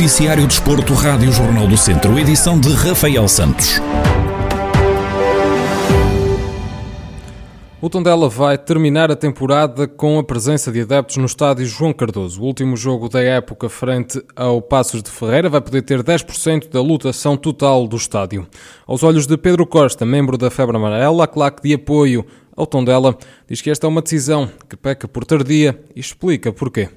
Noticiário Desporto, Rádio Jornal do Centro, edição de Rafael Santos. O Tondela vai terminar a temporada com a presença de adeptos no estádio João Cardoso. O último jogo da época frente ao Passos de Ferreira vai poder ter 10% da lotação total do estádio. Aos olhos de Pedro Costa, membro da Febre Amarela, a claque de apoio ao Tondela diz que esta é uma decisão que peca por tardia e explica porquê.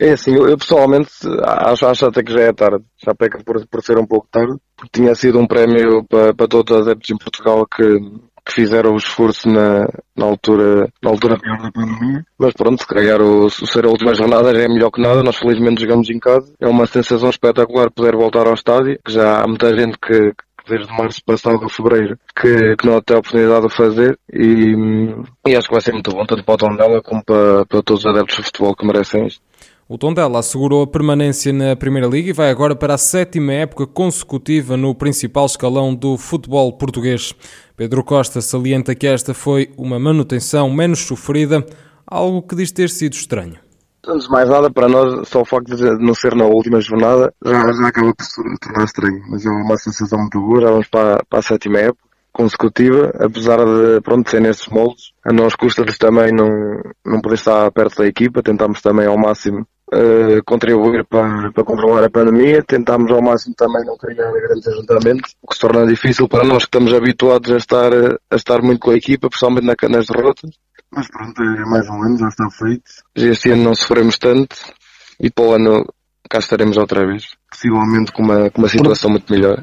É assim, eu, eu, pessoalmente acho, acho até que já é tarde, já peca por, por ser um pouco tarde, porque tinha sido um prémio para, para todos os adeptos em Portugal que, que fizeram o esforço na, na altura, na altura pior da pandemia. Mas pronto, se calhar o, o ser a última jornada já é melhor que nada, nós felizmente jogamos em casa. É uma sensação espetacular poder voltar ao estádio, que já há muita gente que, desde março passado a fevereiro que, que não tem a oportunidade de fazer e, e acho que vai ser muito bom tanto para o Tondela como para, para todos os adeptos de futebol que merecem isto. O Tondela assegurou a permanência na Primeira Liga e vai agora para a sétima época consecutiva no principal escalão do futebol português. Pedro Costa salienta que esta foi uma manutenção menos sofrida, algo que diz ter sido estranho. Antes de mais nada, para nós, só o facto de não ser na última jornada já, já acaba por se tornar estranho. Mas é uma sensação muito boa, já vamos para, para a sétima época consecutiva, apesar de pronto, ser nesses moldes. A nós custa-nos também não, não poder estar perto da equipa, tentamos também ao máximo uh, contribuir para, para controlar a pandemia. Tentámos ao máximo também não criar grandes ajuntamentos, o que se torna difícil para nós que estamos habituados a estar, a estar muito com a equipa, principalmente nas derrotas. Mas pronto, é mais um ano, já está feito. Este ano não sofremos tanto e para o ano cá estaremos outra vez. Possivelmente com uma, com uma situação muito melhor.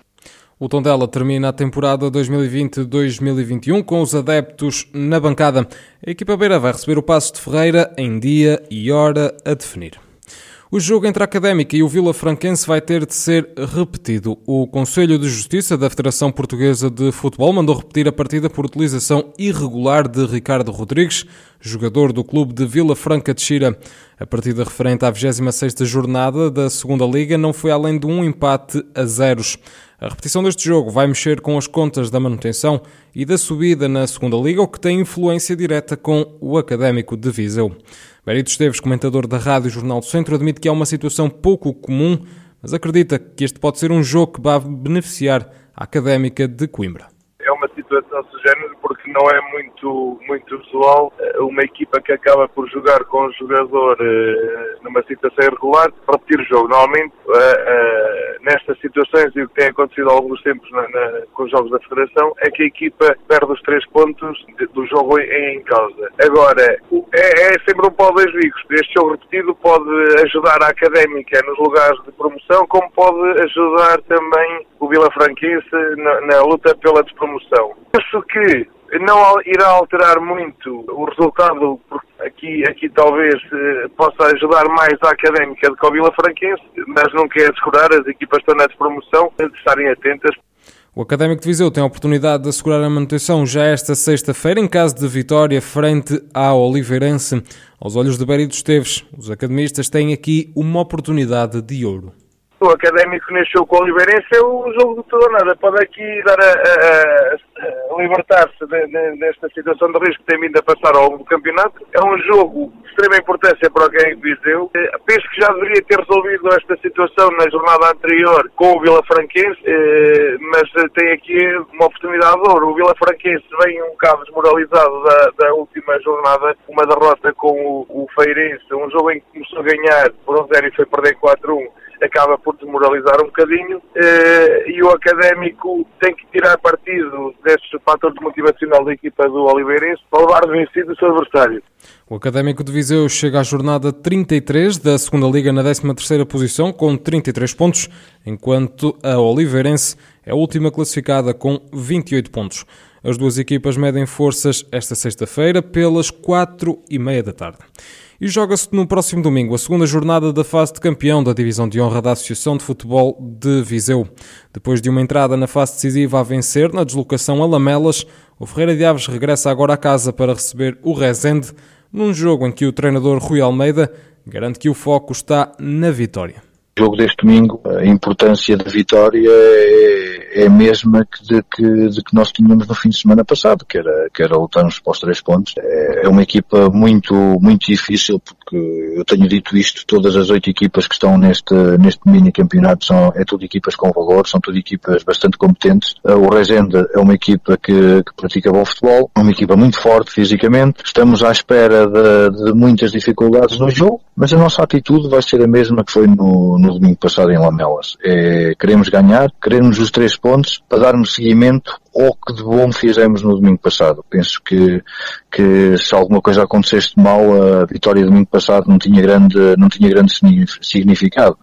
O Tondela termina a temporada 2020-2021 com os adeptos na bancada. A equipa beira vai receber o Passo de Ferreira em dia e hora a definir. O jogo entre a Académica e o Vila Franquense vai ter de ser repetido. O Conselho de Justiça da Federação Portuguesa de Futebol mandou repetir a partida por utilização irregular de Ricardo Rodrigues, jogador do clube de Vila Franca de Xira. A partida referente à 26ª jornada da Segunda Liga não foi além de um empate a zeros. A repetição deste jogo vai mexer com as contas da manutenção e da subida na Segunda Liga, o que tem influência direta com o Académico de Viseu. Berito Esteves, comentador da Rádio Jornal do Centro, admite que é uma situação pouco comum, mas acredita que este pode ser um jogo que vai beneficiar a académica de Coimbra. É uma situação sugênero porque não é muito, muito usual eh, uma equipa que acaba por jogar com um jogador eh, numa situação irregular repetir o jogo. Normalmente, eh, nestas situações, e o que tem acontecido longo dos tempos na, na, com os jogos da Federação, é que a equipa perde os três pontos do jogo em, em causa. Agora, é, é sempre um pau dois bicos. Este jogo repetido pode ajudar a académica nos lugares de promoção, como pode ajudar também o Vila Franquense na, na luta pela despromoção. Penso que não irá alterar muito o resultado, porque aqui, aqui talvez eh, possa ajudar mais a académica do que ao Vila Franquense, mas não quer descurar, as equipas estão na despromoção, de estarem atentas. O Académico de Viseu tem a oportunidade de assegurar a manutenção já esta sexta-feira, em caso de vitória frente ao Oliveirense. Aos olhos de Berito Esteves, os academistas têm aqui uma oportunidade de ouro o académico jogo com o Oliveirense é o jogo do tudo ou nada. Pode aqui dar a, a, a libertar-se de, de, desta situação de risco que tem vindo a passar ao longo do campeonato. É um jogo de extrema importância para o Académico Viseu. Eh, penso que já deveria ter resolvido esta situação na jornada anterior com o Vila Franquense, eh, mas tem aqui uma oportunidade de ouro. O Vila Franquense vem um bocado desmoralizado da, da última jornada, uma derrota com o, o Feirense, um jogo em que começou a ganhar por 1-0 e foi perder 4-1 acaba por desmoralizar um bocadinho eh, e o académico tem que tirar partido deste fator motivacional da equipa do Oliveirense para levar vencido o seu adversário. O Académico de Viseu chega à jornada 33 da segunda Liga na 13ª posição com 33 pontos, enquanto a Oliveirense é a última classificada com 28 pontos. As duas equipas medem forças esta sexta-feira pelas 4 e meia da tarde. E joga-se no próximo domingo a segunda jornada da fase de campeão da Divisão de Honra da Associação de Futebol de Viseu. Depois de uma entrada na fase decisiva a vencer na deslocação a Lamelas, o Ferreira de Aves regressa agora a casa para receber o Rezende, num jogo em que o treinador Rui Almeida garante que o foco está na vitória jogo deste domingo, a importância da vitória é, é a mesma que de, que de que nós tínhamos no fim de semana passado, que era, que era lutarmos para os três pontos. É, é uma equipa muito, muito difícil porque eu tenho dito isto, todas as oito equipas que estão neste, neste mini campeonato são, é tudo equipas com valor, são tudo equipas bastante competentes. O Rezende é uma equipa que, que pratica bom futebol, uma equipa muito forte fisicamente. Estamos à espera de, de muitas dificuldades no jogo, mas a nossa atitude vai ser a mesma que foi no, no domingo passado em Lamelas. É, queremos ganhar, queremos os três pontos para darmos seguimento ao que de bom fizemos no domingo passado. Penso que, que se alguma coisa acontecesse de mal, a vitória do domingo passado não tinha grande, não tinha grande significado.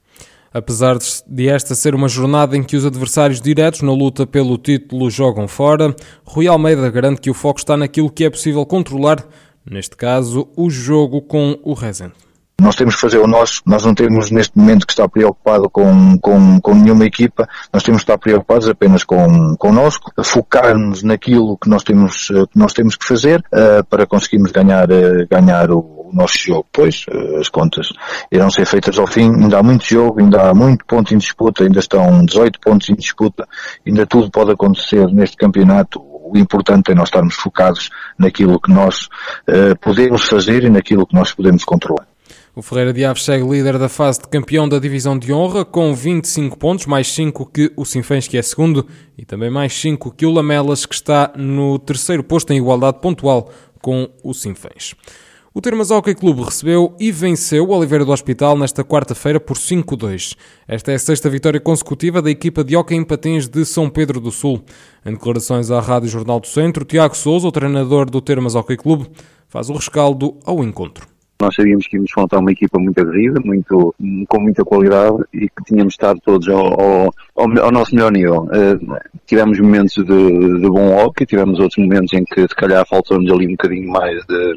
Apesar de esta ser uma jornada em que os adversários diretos na luta pelo título jogam fora, Rui Almeida garante que o foco está naquilo que é possível controlar, neste caso, o jogo com o Rezende. Nós temos que fazer o nosso, nós não temos neste momento que estar preocupado com, com, com nenhuma equipa, nós temos que estar preocupados apenas com, connosco, focar-nos naquilo que nós temos, eh, que nós temos que fazer uh, para conseguirmos ganhar, uh, ganhar o, o, nosso jogo. Pois, uh, as contas irão ser feitas ao fim, ainda há muito jogo, ainda há muito ponto em disputa, ainda estão 18 pontos em disputa, ainda tudo pode acontecer neste campeonato o importante é nós estarmos focados naquilo que nós uh, podemos fazer e naquilo que nós podemos controlar. O Ferreira de Aves segue líder da fase de campeão da divisão de honra com 25 pontos, mais 5 que o Sinfãs, que é segundo, e também mais 5 que o Lamelas, que está no terceiro posto em igualdade pontual com o Sinfãs. O Termas Hockey Clube recebeu e venceu o Oliveira do Hospital nesta quarta-feira por 5-2. Esta é a sexta vitória consecutiva da equipa de hockey em patins de São Pedro do Sul. Em declarações à Rádio Jornal do Centro, Tiago Souza, o treinador do Termas Hockey Clube, faz o rescaldo ao encontro. Nós sabíamos que íamos faltar uma equipa muito aguerrida, muito, com muita qualidade e que tínhamos estado todos ao, ao, ao nosso melhor nível. Uh, tivemos momentos de, de, bom hockey, tivemos outros momentos em que se calhar faltou-nos ali um bocadinho mais de,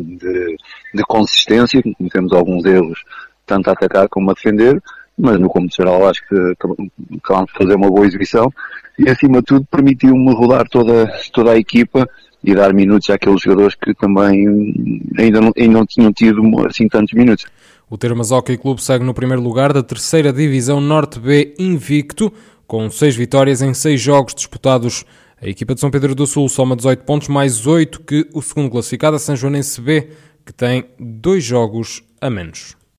de, de consistência, cometemos alguns erros, tanto a atacar como a defender, mas no cômputo geral acho que acabamos de fazer uma boa exibição e acima de tudo permitiu-me rodar toda, toda a equipa e dar minutos àqueles jogadores que também ainda não, ainda não tinham tido assim tantos minutos. O Termas Hockey Clube segue no primeiro lugar da terceira divisão Norte B invicto, com seis vitórias em seis jogos disputados. A equipa de São Pedro do Sul soma 18 pontos, mais 8 que o segundo classificado, a São Joanense B, que tem dois jogos a menos.